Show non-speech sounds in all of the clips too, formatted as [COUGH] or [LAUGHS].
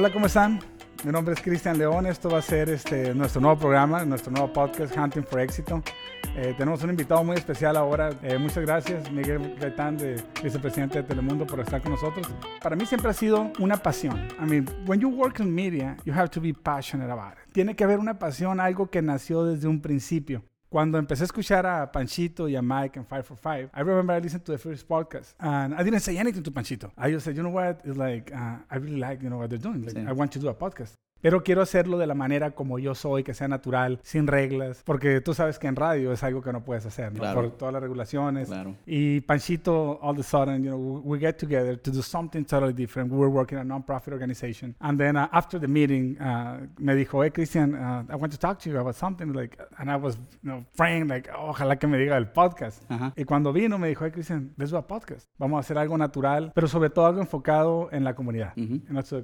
Hola, ¿cómo están? Mi nombre es Cristian León. Esto va a ser este, nuestro nuevo programa, nuestro nuevo podcast, Hunting for Éxito. Eh, tenemos un invitado muy especial ahora. Eh, muchas gracias, Miguel Gaitán, de vicepresidente de Telemundo, por estar con nosotros. Para mí siempre ha sido una pasión. I mean, when you work in media, you have to be passionate about it. Tiene que haber una pasión, algo que nació desde un principio. Cuando empecé a escuchar a Panchito y a Mike en 545, I remember I listened to the first podcast and I didn't say anything to Panchito. I just said, you know what? It's like, uh, I really like, you know, what they're doing. Like, I want to do a podcast. Pero quiero hacerlo de la manera como yo soy, que sea natural, sin reglas, porque tú sabes que en radio es algo que no puedes hacer, ¿no? Claro. Por todas las regulaciones. Claro. Y Panchito, all of a sudden, you know, we get together to do something totally different. We were working at a non-profit organization. And then uh, after the meeting, uh, me dijo, hey, Christian, uh, I want to talk to you about something. Like, and I was, you know, praying, like, "Oh, ojalá que me diga el podcast. Ajá. Y cuando vino, me dijo, hey, Christian, let's do a podcast. Vamos a hacer algo natural, pero sobre todo algo enfocado en la comunidad, en nuestra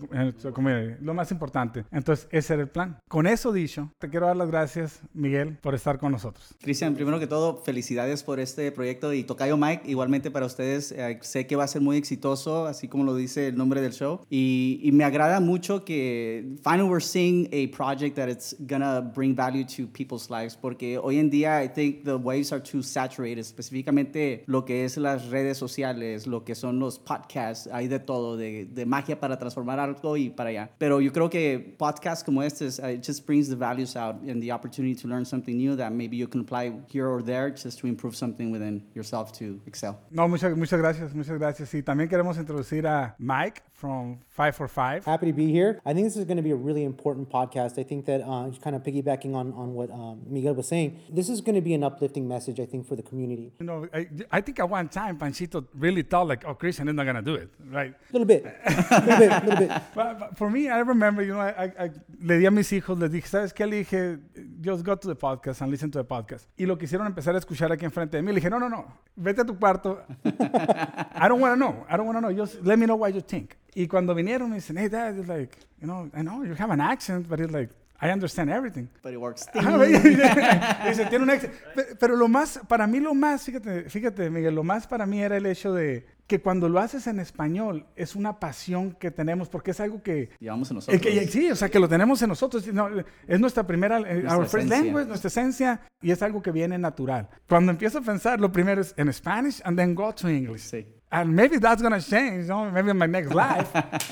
comunidad. Lo más importante. Entonces, ese era el plan. Con eso dicho, te quiero dar las gracias, Miguel, por estar con nosotros. Cristian, primero que todo, felicidades por este proyecto y Tocayo Mike, igualmente para ustedes, eh, sé que va a ser muy exitoso, así como lo dice el nombre del show, y, y me agrada mucho que finally we're seeing a project that it's gonna bring value to people's lives, porque hoy en día I think the waves are too saturated, específicamente lo que es las redes sociales, lo que son los podcasts, hay de todo, de, de magia para transformar algo y para allá. Pero yo creo que podcasts como este, uh, it just brings the values out and the opportunity to learn something new that maybe you can apply here or there just to improve something within yourself to excel. No, muchas, muchas gracias, muchas gracias. Y también queremos introducir a Mike from 545. Happy to be here. I think this is going to be a really important podcast. I think that uh, just kind of piggybacking on, on what um, Miguel was saying, this is going to be an uplifting message, I think, for the community. You know, I, I think at one time Panchito really thought like, oh, Christian is not gonna do it, right? A little bit, [LAUGHS] a little bit, a little bit. [LAUGHS] But, but for me, I remember, you know, I, I, I- le di a mis hijos, les dije, ¿sabes qué? Le dije, just go to the podcast and listen to the podcast. Y lo quisieron empezar a escuchar aquí enfrente de mí. Le dije, no, no, no, vete a tu cuarto. [LAUGHS] I don't want to know. I don't want to know. Just let me know what you think. Y cuando vinieron, me dicen, hey, dad, it's like, you know, I know you have an accent, but it's like, I understand everything. But it works. [LAUGHS] [LAUGHS] Dice, tiene un éxito. Pe- Pero lo más, para mí lo más, fíjate, fíjate, Miguel, lo más para mí era el hecho de que cuando lo haces en español es una pasión que tenemos porque es algo que... Llevamos el nosotros. que- sí, o sea, que lo tenemos en nosotros. no, es nuestra primera, eh, Nuestra our first language, nuestra esencia, y es algo que viene natural. Cuando empiezo a pensar, lo primero es en Spanish and then go to English. Sí. And maybe that's gonna change, you know, maybe in my next life.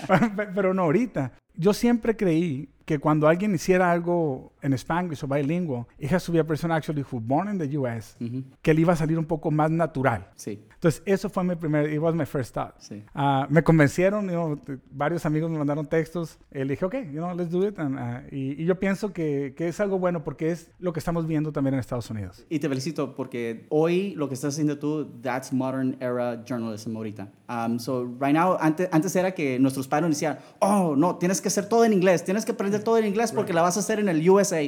Pe- [LAUGHS] [LAUGHS] Pero no ahorita. Yo siempre creí que cuando alguien hiciera algo en Spanglish o bilingüe, it has to be a person actually who born in the US, que le iba a salir un poco más natural. Sí, Entonces, eso fue mi primer, it was my first thought. sí. Ah, me convencieron, you know, varios amigos me mandaron textos. eh, le dije, ok, you know, let's do it. and, ah, y, y yo pienso que, que es algo bueno porque es lo que estamos viendo también en Estados Unidos. Y te felicito porque hoy lo que estás haciendo tú, that's modern era journalism ahorita. Um, so right now, antes, antes era que nuestros padres decían, oh, no, tienes que hacer todo en inglés, tienes que aprender todo en inglés porque la vas a hacer en el USA.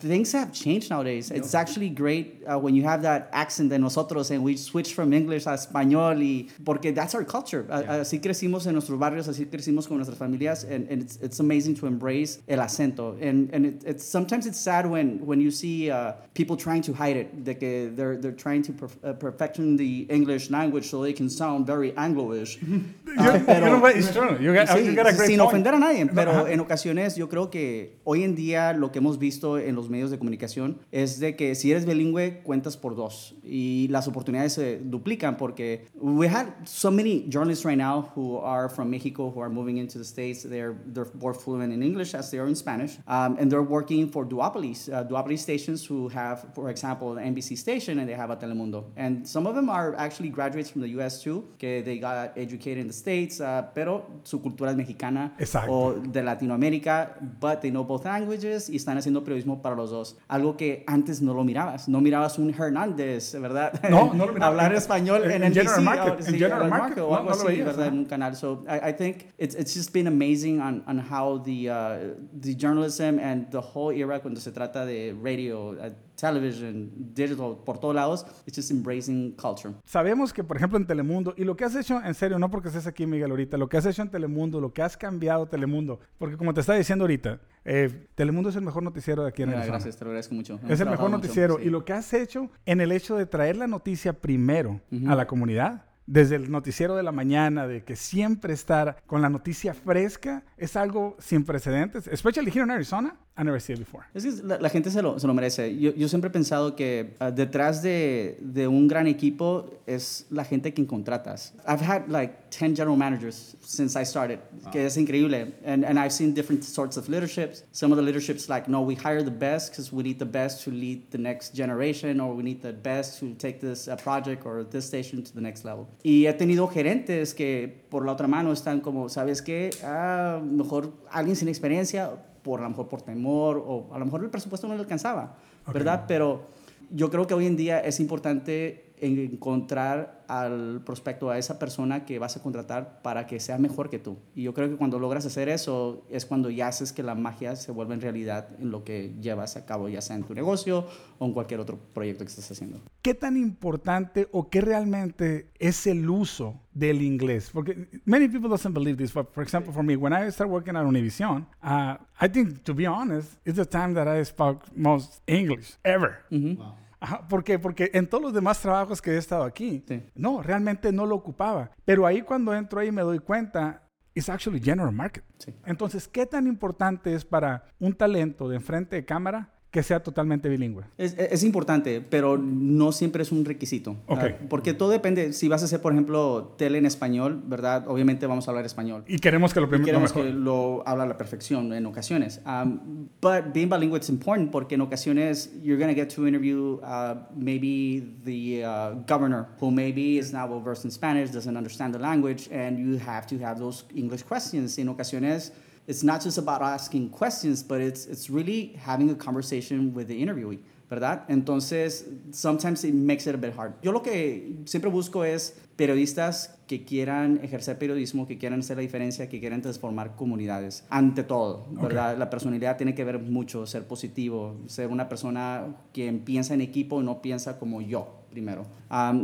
Things have changed nowadays. It's actually great uh, when you have that accent de nosotros and we switch from English a español y porque that's our culture. A- Así crecimos en nuestros barrios, así crecimos con nuestras familias and, and it's, it's amazing to embrace el acento. And, and it, it's sometimes it's sad when, when you see uh, people trying to hide it, de que they're, they're trying to perf- uh, perfection the English language so they can sound very Anglo-ish. [LAUGHS] You know what? It's true. You got, Sí, you got a great sin point. ofender a nadie, No, pero ajá. en ocasiones yo creo que hoy en día lo que hemos visto en los medios de comunicación es de que si eres bilingüe cuentas por dos y las oportunidades se duplican porque we had so many journalists right now who are from Mexico who are moving into the states they're they're more fluent in English as they are in Spanish um, and they're working for duopolies uh, duopoly stations who have for example an NBC station and they have a Telemundo and some of them are actually graduates from the US too que they got educated in the states uh, pero su cultura es mexicana Exacto. o de Latinoamérica, but they know both languages y están haciendo periodismo para los dos. Algo que antes no lo mirabas. No mirabas un Hernández, ¿verdad? No, no lo [LAUGHS] miraba. Hablar español en, En el General Market, en sí, General Market, o algo así, ¿verdad? En un canal. So I, I think it's, it's just been amazing on, on how the, uh, the journalism and the whole era cuando se trata de radio, uh, television, digital, por todos lados, it's just embracing culture. Sabemos que, por ejemplo, en Telemundo, y lo que has hecho, en serio, no porque estés aquí, Miguel, ahorita, lo que has hecho en Telemundo, lo que has cambiado Telemundo, porque como te estaba diciendo ahorita, eh, Telemundo es el mejor noticiero de aquí en Mira, Arizona. gracias, te lo agradezco mucho. Hemos Es el mejor mucho, noticiero. sí. Y lo que has hecho en el hecho de traer la noticia primero Ujú. a la comunidad, desde el noticiero de la mañana, de que siempre estar con la noticia fresca, es algo sin precedentes, especially here in Arizona. I never seen it before. Es que la, la gente se lo, se lo merece. Yo, yo siempre he pensado que uh, detrás de, de un gran equipo es la gente que contratas. I've had like 10 general managers since I started, que es increíble. And, and I've seen different sorts of leaderships. Some of the leaderships like, no, we hire the best because we need the best to lead the next generation or we need the best to take this uh, project or this station to the next level. Y he tenido gerentes que por la otra mano están como, ¿sabes qué? Ah, mejor alguien sin experiencia por a lo mejor por temor o a lo mejor el presupuesto no le alcanzaba, ¿verdad? Pero yo creo que hoy en día es importante encontrar al prospecto, a esa persona que vas a contratar para que sea mejor que tú. Y yo creo que cuando logras hacer eso es cuando ya haces que la magia se vuelva en realidad en lo que llevas a cabo, ya sea en tu negocio o en cualquier otro proyecto que estés haciendo. ¿Qué tan importante o qué realmente es el uso del inglés? Porque many people doesn't believe this, but for example, for me, when I started working at Univision, uh, I think, to be honest, it's the time that I spoke most English ever. Wow. Ajá, ¿Por qué? Porque en todos los demás trabajos que he estado aquí, Sí. no, realmente no lo ocupaba. Pero ahí cuando entro ahí me doy cuenta, it's actually general market. Sí. Entonces, ¿qué tan importante es para un talento de enfrente de cámara que sea totalmente bilingüe? Es, es importante, pero no siempre es un requisito. Ah, porque todo depende. Si vas a hacer, por ejemplo, tele en español, ¿verdad? Obviamente vamos a hablar español. Y queremos que lo primero Queremos mejor. que lo habla a la perfección en ocasiones. Um, but being bilingual is important porque en ocasiones you're going to get to interview uh, maybe the uh, governor who maybe is not well versed in Spanish, doesn't understand the language, and you have to have those English questions. En ocasiones, it's not just about asking questions, but it's, it's really having a conversation with the interviewee. ¿Verdad? Entonces, sometimes it makes it a bit hard. Yo lo que siempre busco es periodistas que quieran ejercer periodismo, que quieran hacer la diferencia, que quieran transformar comunidades. Ante todo, ¿verdad? La personalidad tiene que ver mucho, ser positivo, ser una persona que piensa en equipo y no piensa como yo primero.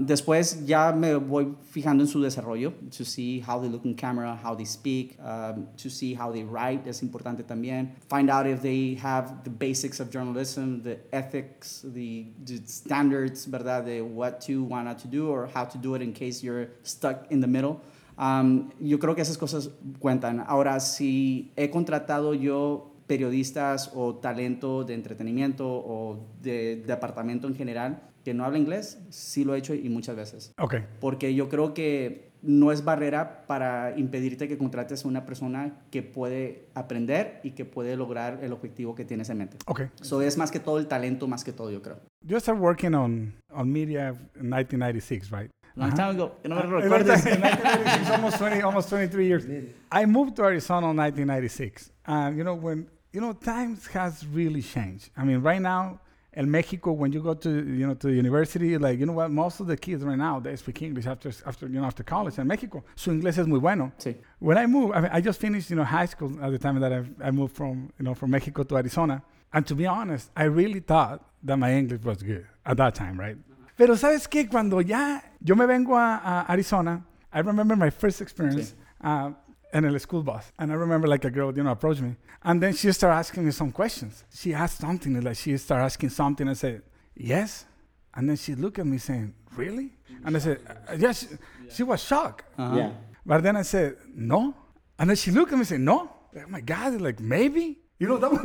Después ya me voy fijando en su desarrollo, to see how they look in camera, how they speak, um, to see how they write, es importante también. Find out if they have the basics of journalism, the ethics, the, the standards, ¿verdad? De what to, what to do, or how to do it in case you're stuck in the middle. Um, yo creo que esas cosas cuentan. Ahora, si he contratado yo periodistas o talento de entretenimiento o de departamento en general que no habla inglés, sí lo he hecho y muchas veces. Ok. Porque yo creo que no es barrera para impedirte que contrates a una persona que puede aprender y que puede lograr el objetivo que tienes en mente. Ok. So es más que todo el talento, más que todo, yo creo. You started working on, on media in 1996, right? Long time ago, no me [LAUGHS] in 1996, [LAUGHS] almost 20, almost 23 years. I moved to Arizona in 1996. And you know, when, you know, times has really changed. I mean, right now, in Mexico, when you go to, you know, to the university, like, you know what, most of the kids right now, they speak English after, after, you know, after college. In Mexico, su inglés es muy bueno. Sí. When I moved, I, mean, I just finished, you know, high school at the time that I, I moved from, you know, from Mexico to Arizona. And to be honest, I really thought that my English was good at that time, right? Pero sabes qué, cuando ya yo me vengo a, a Arizona, I remember my first experience uh, in a school bus, and I remember like a girl, you know, approached me, and then she started asking me some questions. She asked something, like she started asking something, I said, yes, and then she looked at me saying, really? And I said, uh, yes. She was shocked. Ajá. Yeah. But then I said, no. And then she looked at me and said, no. Oh my God, like, maybe. You know, that was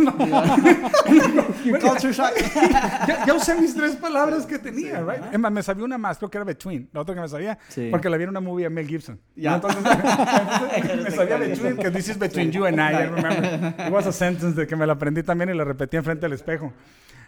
Your culture shock. ya, ya usé mis tres palabras que tenía, right? Es más, me sabía una más, creo que era Between, la otra que me sabía, Sí. porque la vi en una movie de Mel Gibson. Ya. Entonces, [LAUGHS] [LAUGHS] me sabía Between, que this is between you and I, I remember. It was a sentence de que me la aprendí también y la repetí enfrente del espejo.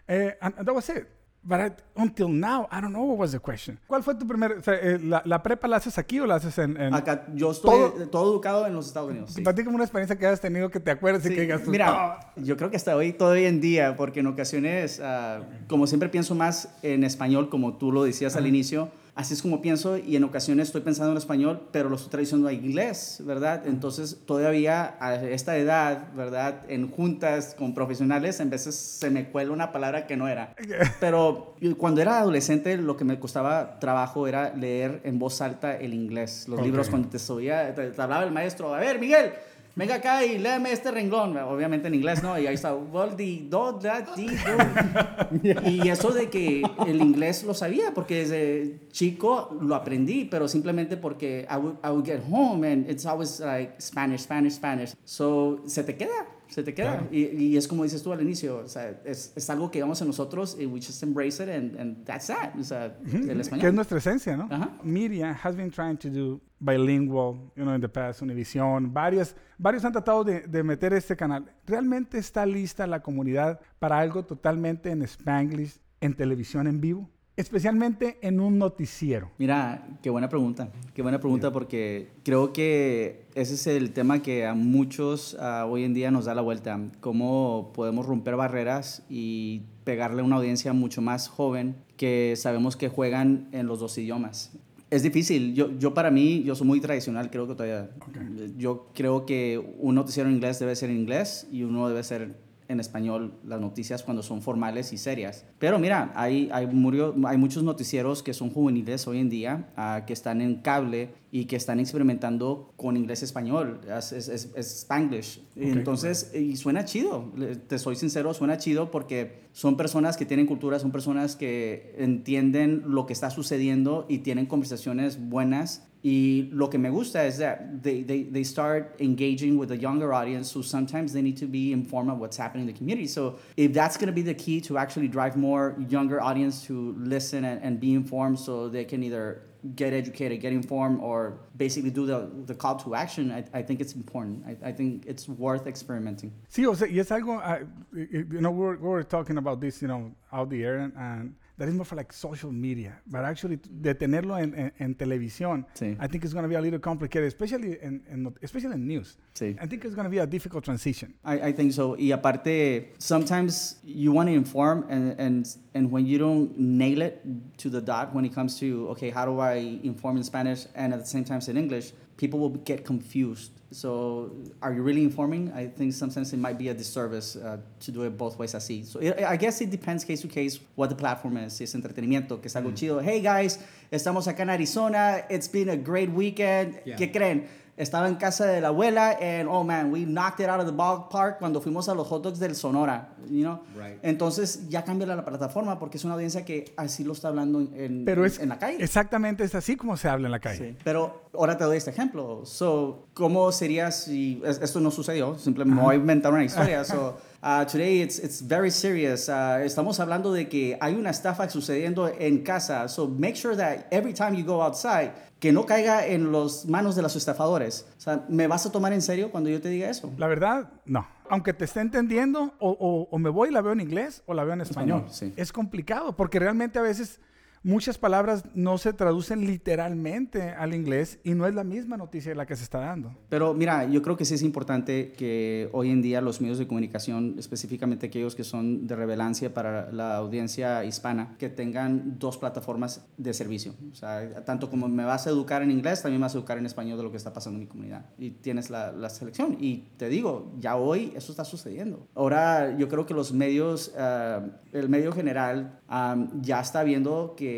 Eh, and, and that was it. But I, until now, I don't know what was the question. ¿Cuál fue tu primer, o sea, eh, la, la prepa la haces aquí o la haces en...? en Acá, yo estoy Todo- todo, educado en los Estados Unidos. sí. Platícame una experiencia que hayas tenido que te acuerdes y Sí, que digas tú, Mira, "Ah". yo creo que hasta hoy, todavía en día, porque en ocasiones, ah, como siempre pienso más en español, como tú lo decías al inicio, así es como pienso y en ocasiones estoy pensando en español, pero lo estoy traduciendo a inglés, ¿verdad? Entonces, todavía a esta edad, ¿verdad? En juntas con profesionales, en veces se me cuela una palabra que no era. [LAUGHS] Pero cuando era adolescente, lo que me costaba trabajo era leer en voz alta el inglés. Los Ok. libros cuando te subía, te, te hablaba el maestro, a ver, Miguel, venga acá y léeme este renglón. Obviamente en inglés, ¿no? Y ahí está, well, do, do. [LAUGHS] Y eso de que el inglés lo sabía, porque desde chico lo aprendí, pero simplemente porque I would, I would get home and it's always like Spanish, Spanish, Spanish. So, se te queda se te queda. Claro. Y, y, es como dices tú al inicio, o sea, es, es, algo que vamos en nosotros y we just embrace it and, and that's that. O sea, el español. Que es nuestra esencia, ¿no? Uh -huh. Media has been trying to do bilingual, you know, in the past, Univision, varios, varios han tratado de, de meter este canal. ¿Realmente está lista la comunidad para algo totalmente en Spanglish en televisión en vivo? Especialmente en un noticiero? Mira, qué buena pregunta, qué buena pregunta porque creo que ese es el tema que a muchos uh, hoy en día nos da la vuelta, cómo podemos romper barreras y pegarle a una audiencia mucho más joven que sabemos que juegan en los dos idiomas. Es difícil. Yo, yo para mí, yo soy muy tradicional, creo que todavía. Okay. Yo creo que un noticiero en inglés debe ser en inglés y uno debe ser en español las noticias cuando son formales y serias. Pero mira, hay, hay, murió, hay muchos noticieros que son juveniles hoy en día, uh, que están en cable y que están experimentando con inglés-español, es, es, es, es Spanglish. Okay, Entonces, y suena chido, te soy sincero, suena chido porque son personas que tienen cultura, son personas que entienden lo que está sucediendo y tienen conversaciones buenas Y lo que me gusta es that they, they, they start engaging with a younger audience who sometimes they need to be informed of what's happening in the community. So if that's going to be the key to actually drive more younger audience to listen and, and be informed so they can either get educated, get informed, or basically do the, the call to action, I, I think it's important. I, I think it's worth experimenting. Sí, o sea, y es uh, you know, we were, we were talking about this, you know, out the air, and, and that is more for like social media, but actually de tenerlo en, en, en televisión, sí. I think it's going to be a little complicated, especially in, in, especially in news. Sí. I think it's going to be a difficult transition. I, I think so. Y aparte, sometimes you want to inform, and, and, and when you don't nail it to the dot when it comes to, okay, how do I inform in Spanish and at the same time in English, people will get confused. So, are you really informing? I think sometimes it might be a disservice uh, to do it both ways así. So, it, I guess it depends case to case what the platform is. Si es entretenimiento, que es algo mm. chido. Hey guys, estamos acá en Arizona. It's been a great weekend. Yeah. ¿Qué creen? Estaba en casa de la abuela and oh man, we knocked it out of the ballpark cuando fuimos a los hot dogs del Sonora, you know? Right. Entonces ya cambia la plataforma porque es una audiencia que así lo está hablando en, Pero es, en la calle. Exactamente, es así como se habla en la calle. Sí. Pero ahora te doy este ejemplo. So, ¿cómo sería si esto no sucedió? Simplemente me voy a inventar una historia. [LAUGHS] So, Uh, today it's, it's very serious. Uh, estamos hablando de que hay una estafa sucediendo en casa. So make sure that every time you go outside, que no caiga en las manos de los estafadores. O sea, ¿me vas a tomar en serio cuando yo te diga eso? La verdad, no. Aunque te esté entendiendo, o, o, o me voy y la veo en inglés o la veo en español. español sí. Es complicado porque realmente a veces muchas palabras no se traducen literalmente al inglés y no es la misma noticia la que se está dando. Pero mira, yo creo que sí es importante que hoy en día los medios de comunicación, específicamente aquellos que son de relevancia para la audiencia hispana, que tengan dos plataformas de servicio. O sea, tanto como me vas a educar en inglés, también me vas a educar en español de lo que está pasando en mi comunidad. Y tienes la, selección. Y te digo, ya hoy eso está sucediendo. Ahora yo creo que los medios, uh, el medio general, um, ya está viendo que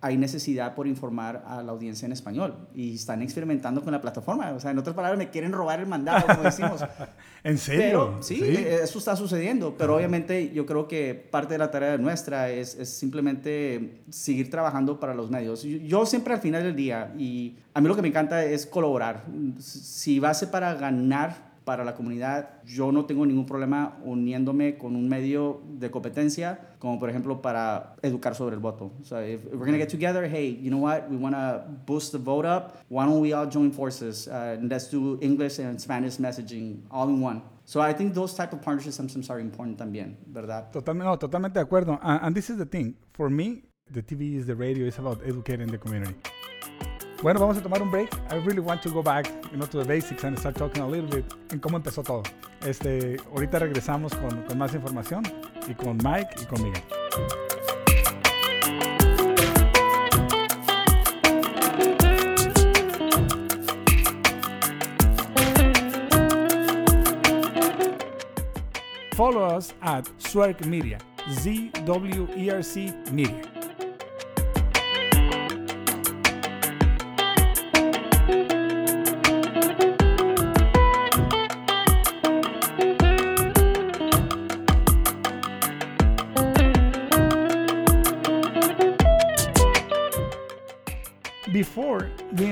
hay necesidad por informar a la audiencia en español y están experimentando con la plataforma. O sea, en otras palabras, me quieren robar el mandado, como decimos. [LAUGHS] ¿En serio? Pero, sí, sí, eso está sucediendo. Pero obviamente yo creo que parte de la tarea nuestra es, es, simplemente seguir trabajando para los medios. Yo, yo siempre al final del día, y a mí lo que me encanta es colaborar. Si va a ser para ganar para la comunidad, yo no tengo ningún problema uniéndome con un medio de competencia, como por ejemplo para educar sobre el voto. So if we're going to get together, hey, you know what, we want to boost the vote up, why don't we all join forces? Uh, and let's do English and Spanish messaging all in one. So I think those type of partnerships sometimes are important también, ¿verdad? Totalmente, totalmente de acuerdo. Uh, and this is the thing, for me, the TV is the radio, it's about educating the community. Bueno, vamos a tomar un break. I really want to go back, you know, to the basics and start talking a little bit en cómo empezó todo. Este, ahorita regresamos con, con más información y con Mike y con Miguel. Follow us at Zwerk Media, Z-W-E-R-C Media. before being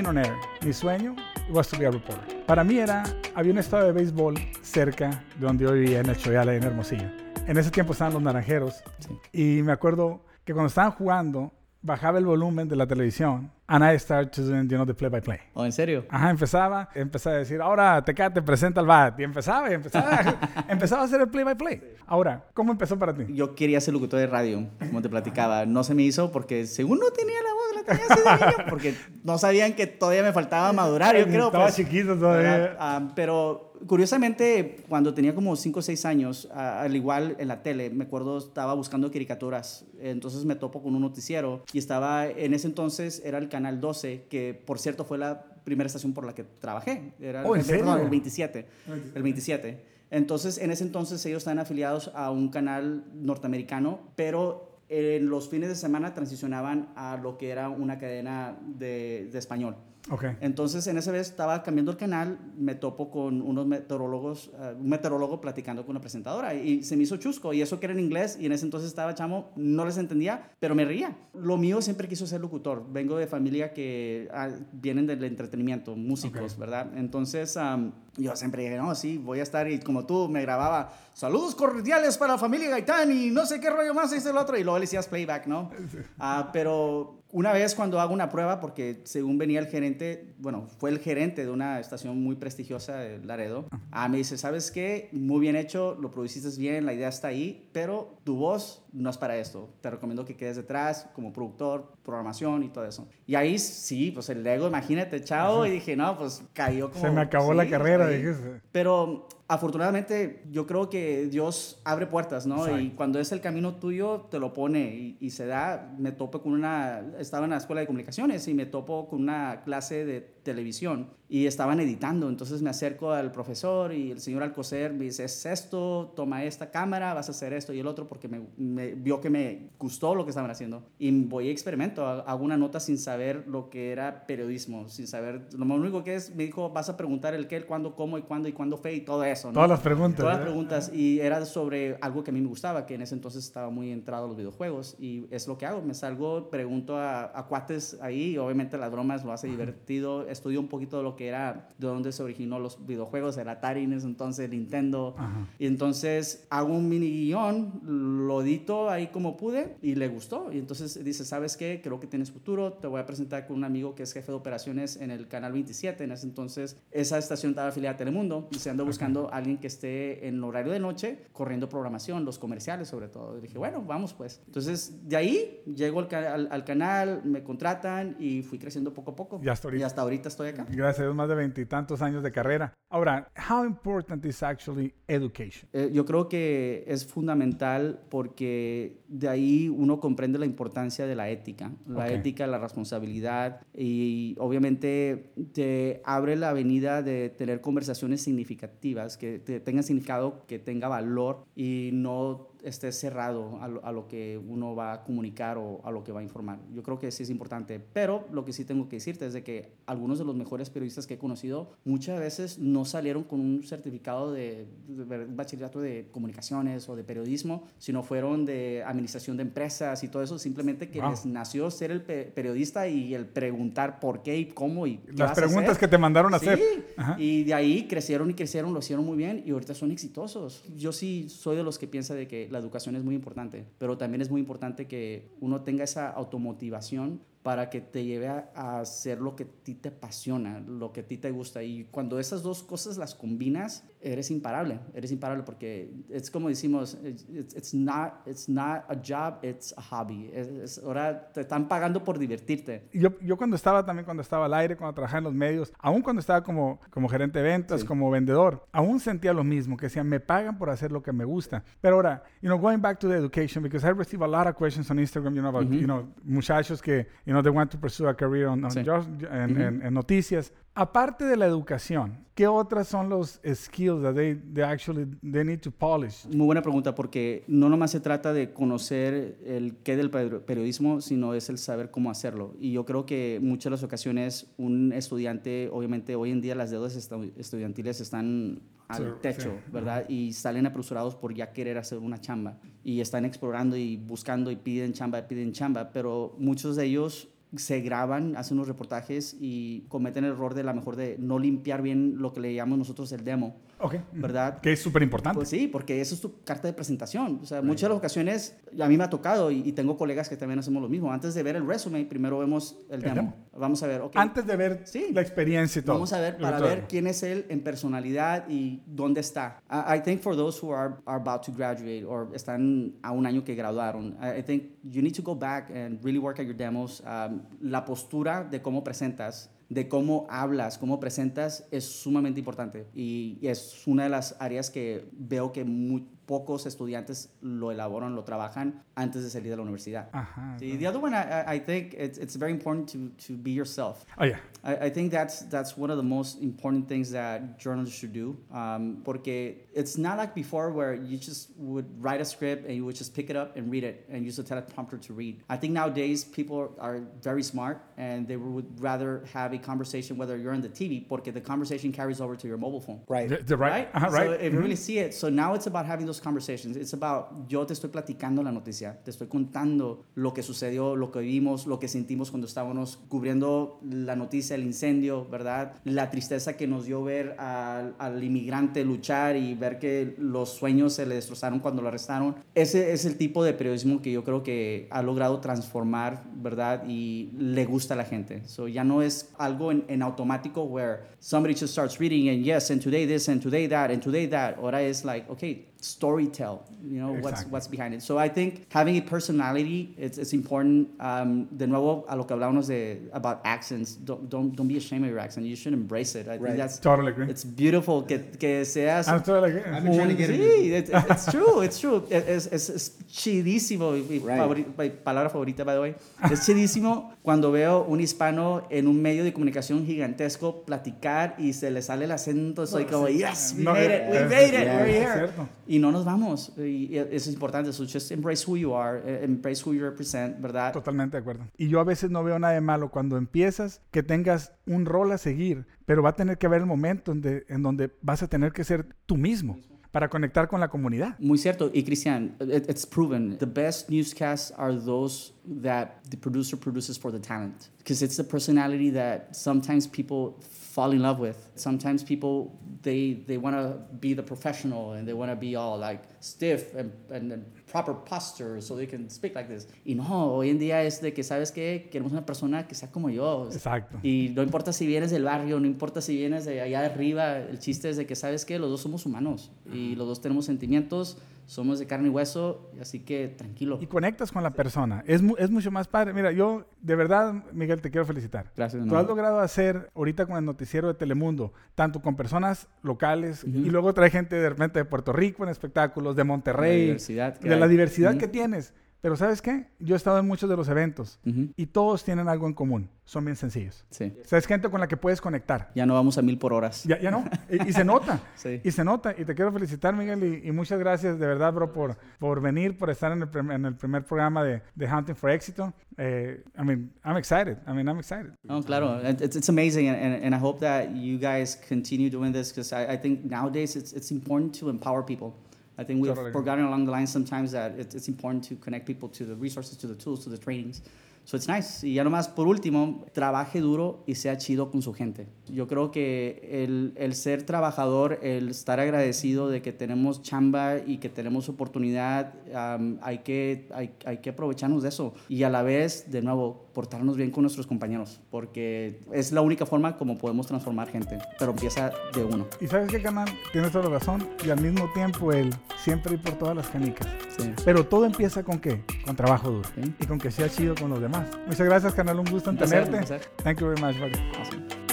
on air, mi sueño was to be a reporter. Para mí era, había un estadio de béisbol cerca de donde yo vivía, en Choyala, en Hermosillo. En ese tiempo estaban los naranjeros. Y me acuerdo que cuando estaban jugando, bajaba el volumen de la televisión and I started doing, you know, the play-by-play. ¿Oh, en serio? Ajá, empezaba, empezaba a decir, ahora Tecate presenta al bat. Y empezaba, y empezaba, [LAUGHS] empezaba a hacer el play-by-play. Ahora, ¿cómo empezó para ti? Yo quería ser locutor de radio, como te platicaba. No se me hizo porque según no tenía la voz, la tenía así de niño, porque no sabían que todavía me faltaba madurar, yo creo. Estaba pues, chiquito todavía. Ah, pero curiosamente, cuando tenía como 5 o 6 años, al igual en la tele, me acuerdo, estaba buscando caricaturas. Entonces me topo con un noticiero y estaba, en ese entonces era el canal 12, que por cierto fue la primera estación por la que trabajé. Era Oh, ¿en el, serio? no, el 27. El 27. Entonces, en ese entonces ellos están afiliados a un canal norteamericano, pero en los fines de semana transicionaban a lo que era una cadena de, de español. Ok. Entonces, en esa vez estaba cambiando el canal, me topo con unos meteorólogos, eh, un meteorólogo platicando con una presentadora y se me hizo chusco y eso que era en inglés y en ese entonces estaba chamo, no les entendía, pero me reía. Lo mío siempre quiso ser locutor. Vengo de familia que ah, vienen del entretenimiento, músicos, Ok. ¿verdad? Entonces, am, yo siempre dije, no, sí, voy a estar y como tú me grababa, saludos cordiales para la familia Gaitán y no sé qué rollo más es el otro y luego le decías playback, ¿no? [LAUGHS] Ah, pero una vez cuando hago una prueba, porque según venía el gerente, bueno, fue el gerente de una estación muy prestigiosa de Laredo, ah, me dice, ¿sabes qué? Muy bien hecho, lo produciste bien, la idea está ahí, pero tu voz no es para esto. Te recomiendo que quedes detrás como productor, programación y todo eso. Y ahí sí, pues el ego, imagínate, chao, y dije, no, pues cayó como... Se me acabó la sí, carrera, ahí. dijiste. Pero afortunadamente yo creo que Dios abre puertas, ¿no? Exacto. Y cuando es el camino tuyo, te lo pone y, y se da. Me topo con una, estaba en la escuela de comunicaciones y me topo con una clase de televisión y estaban editando. Entonces me acerco al profesor y el señor Alcocer me dice, es esto, toma esta cámara, vas a hacer esto y el otro porque me, me vio que me gustó lo que estaban haciendo. Y voy y experimento, ha- hago una nota sin saber lo que era periodismo, sin saber, lo único que es, me dijo, vas a preguntar el qué, el cuándo, cómo y cuándo y cuándo fue y todo eso. ¿no? Todas las preguntas. Todas las ¿eh? preguntas y era sobre algo que a mí me gustaba, que en ese entonces estaba muy entrado a los videojuegos y es lo que hago, me salgo, pregunto a, a cuates ahí, y obviamente las bromas lo hace divertido, estudio un poquito de lo que era, de dónde se originó los videojuegos, el Atari en ese entonces, Nintendo, Ajá. y entonces hago un mini guion, lo edito ahí como pude y le gustó. Y entonces dice, ¿sabes qué? Creo que tienes futuro. Te voy a presentar con un amigo que es jefe de operaciones en el canal 27. En ese entonces esa estación estaba afiliada a Telemundo y se anda buscando a alguien que esté en horario de noche corriendo programación, los comerciales sobre todo. Y dije, bueno, vamos pues. Entonces de ahí llego al, al- al canal, me contratan y fui creciendo poco a poco. Y hasta ahorita. Y hasta ahorita estoy acá. Gracias a Dios, más de veintitantos años de carrera. Ahora, how important is actually education? Eh, yo creo que es fundamental porque de ahí uno comprende la importancia de la ética, la Ok. ética, la responsabilidad y obviamente te abre la avenida de tener conversaciones significativas, que te tengan significado, que tenga valor y no esté cerrado a lo, a lo que uno va a comunicar o a lo que va a informar. Yo creo que sí es importante, pero lo que sí tengo que decirte es de que algunos de los mejores periodistas que he conocido muchas veces no salieron con un certificado de, de bachillerato de comunicaciones o de periodismo, sino fueron de administración de empresas y todo eso, simplemente que Wow. les nació ser el pe- periodista y el preguntar por qué y cómo y qué Las vas a preguntas hacer. que te mandaron a Sí, hacer. Ajá. y de ahí crecieron y crecieron, lo hicieron muy bien y ahorita son exitosos. Yo sí soy de los que piensa de que la educación es muy importante, pero también es muy importante que uno tenga esa automotivación para que te lleve a, a hacer lo que a ti te apasiona, lo que a ti te gusta. Y cuando esas dos cosas las combinas, eres imparable, eres imparable porque es como decimos, it's, it's not, it's not a job, it's a hobby. Es, es- ahora te están pagando por divertirte. Yo, yo cuando estaba también, cuando estaba al aire, cuando trabajaba en los medios, aún cuando estaba como, como gerente de ventas, Sí. como vendedor, aún sentía lo mismo, que decían, me pagan por hacer lo que me gusta. Pero ahora, you know, going back to the education, because I receive a lot of questions on Instagram, you know, about, you know, muchachos que, you know, they want to pursue a career on, on Sí. jobs, en, en- en noticias. Aparte de la educación, ¿qué otras son los skills that they, they actually, they need to polish? Muy buena pregunta porque no nomás se trata de conocer el qué del peri- periodismo, sino es el saber cómo hacerlo. Y yo creo que muchas de las ocasiones un estudiante, obviamente hoy en día las deudas estu- estudiantiles están al techo. ¿verdad? Y salen apresurados por ya querer hacer una chamba. Y están explorando y buscando y piden chamba, piden chamba, pero muchos de ellos se graban, hacen unos reportajes y cometen el error de la mejor de no limpiar bien lo que le llamamos nosotros el demo. Ok. ¿Verdad? Que es súper importante. Pues sí, porque eso es tu carta de presentación. O sea, muchas de las ocasiones a mí me ha tocado y, y tengo colegas que también hacemos lo mismo. Antes de ver el resume, primero vemos el, demo. demo. Vamos a ver, ok. Antes de ver Sí. la experiencia y todo. Vamos a ver para ver quién es él en personalidad y dónde está. I, I think for those who are, are about to graduate or están a un año que graduaron, I, I think you need to go back and really work at your demos. Um, la postura de cómo presentas, de cómo hablas, cómo presentas es sumamente importante. Y, es una de las áreas que veo que muy pocos estudiantes lo elaboran, lo trabajan antes de salir de la universidad. Ajá. Sí, the other one, I, I- I think it's, it's very important to, to be yourself. Oh, yeah. I, I think that's that's one of the most important things that journalists should do. Um, porque it's not like before where you just would write a script and you would just pick it up and read it and use a teleprompter to read. I think nowadays people are very smart and they would rather have a conversation whether you're on the TV porque the conversation carries over to your mobile phone. Right. The, the right. Ajá, So right. if you really see it, so now it's about having those conversations. It's about yo te estoy platicando la noticia, te estoy contando lo que sucedió, lo que vimos, lo que sentimos cuando estábamos cubriendo la noticia, el incendio, ¿verdad? La tristeza que nos dio ver al, al inmigrante luchar y ver que los sueños se le destrozaron cuando lo arrestaron. Ese es el tipo de periodismo que yo creo que ha logrado transformar, ¿verdad? Y le gusta a la gente. So ya no es algo en, en automático where somebody just starts reading and yes, and today this and today that and today that. Ahora es like, okay, story tell, you know, what's, Exactly. what's behind it. So I think having a personality, it's, it's important. Um, de nuevo, a lo que hablábamos de, about accents, don't, don't, don't be ashamed of your accent. You should embrace it. I Right. think that's, Totally agree. it's beautiful que, que seas I'm totally agree. I've been trying to get it. Sí, it- it- [LAUGHS] it's true, it's true. Es, es, es chidísimo. Mi Right. palabra favorita, by the way. Es chidísimo cuando veo un hispano en un medio de comunicación gigantesco platicar y se le sale el acento. Soy como, yes, we No, made eh, it, we es- made it, we're here. Y no nos vamos. Y y eso es importante. So just embrace who you are, eh, embrace who you represent, ¿verdad? Totalmente de acuerdo. Y yo a veces no veo nada de malo cuando empiezas que tengas un rol a seguir, pero va a tener que haber el momento en, de- en donde vas a tener que ser tú mismo para conectar con la comunidad. Muy cierto. Y Cristian, it- it's proven. The best newscasts are those that the producer produces for the talent. Because it's the personality that sometimes people fall in love with. Sometimes people, they, they want to be the professional and they want to be all like stiff and, and, and proper posture so they can speak like this. Y no, hoy en día es de que, ¿sabes qué? Queremos una persona que sea como yo. Exacto. Y no importa si vienes del barrio, no importa si vienes de allá arriba, el chiste es de que sabes que los dos somos humanos y los dos tenemos sentimientos, somos de carne y hueso, así que tranquilo. Y conectas con la persona. Es, mu- es mucho más padre. Mira, yo de verdad, Miguel, te quiero felicitar. Gracias. Tú has logrado hacer ahorita con el noticiero de Telemundo, tanto con personas locales y luego trae gente de repente de Puerto Rico en espectáculos, de Monterrey, que de la diversidad que tienes. Pero ¿sabes qué? Yo he estado en muchos de los eventos Ujú, y todos tienen algo en común. Son bien sencillos. Sí. O sea, es gente con la que puedes conectar. Ya no vamos a mil por horas. Ya, ya no. Y, y se nota. [LAUGHS] Sí. Y se nota. Y te quiero felicitar, Miguel. Y, y muchas gracias de verdad, bro, por, por venir, por estar en el, en el primer programa de, de Hunting for Éxito. Eh, I mean, I'm excited. I mean, I'm excited. No, claro. It- It's, it's amazing, and, and, and I hope that you guys continue doing this because I, I think nowadays it's, it's important to empower people. I think we've Totally. forgotten along the line sometimes that it's, it's important to connect people to the resources, to the tools, to the trainings. So it's nice. Y ya nomás, por último, trabaje duro y sea chido con su gente. Yo creo que el, el ser trabajador, el estar agradecido de que tenemos chamba y que tenemos oportunidad, am, hay, que, hay, hay que aprovecharnos de eso. Y a la vez, de nuevo, portarnos bien con nuestros compañeros, porque es la única forma como podemos transformar gente, pero empieza de uno. Y sabes qué, canal, tienes toda la razón. Y al mismo tiempo, el siempre ir por todas las canicas. Sí. Pero todo empieza con qué? Con trabajo duro. Sí. Y con que sea chido con los demás. Muchas gracias, canal. Un gusto en tenerte. Thank you very much, buddy. Awesome.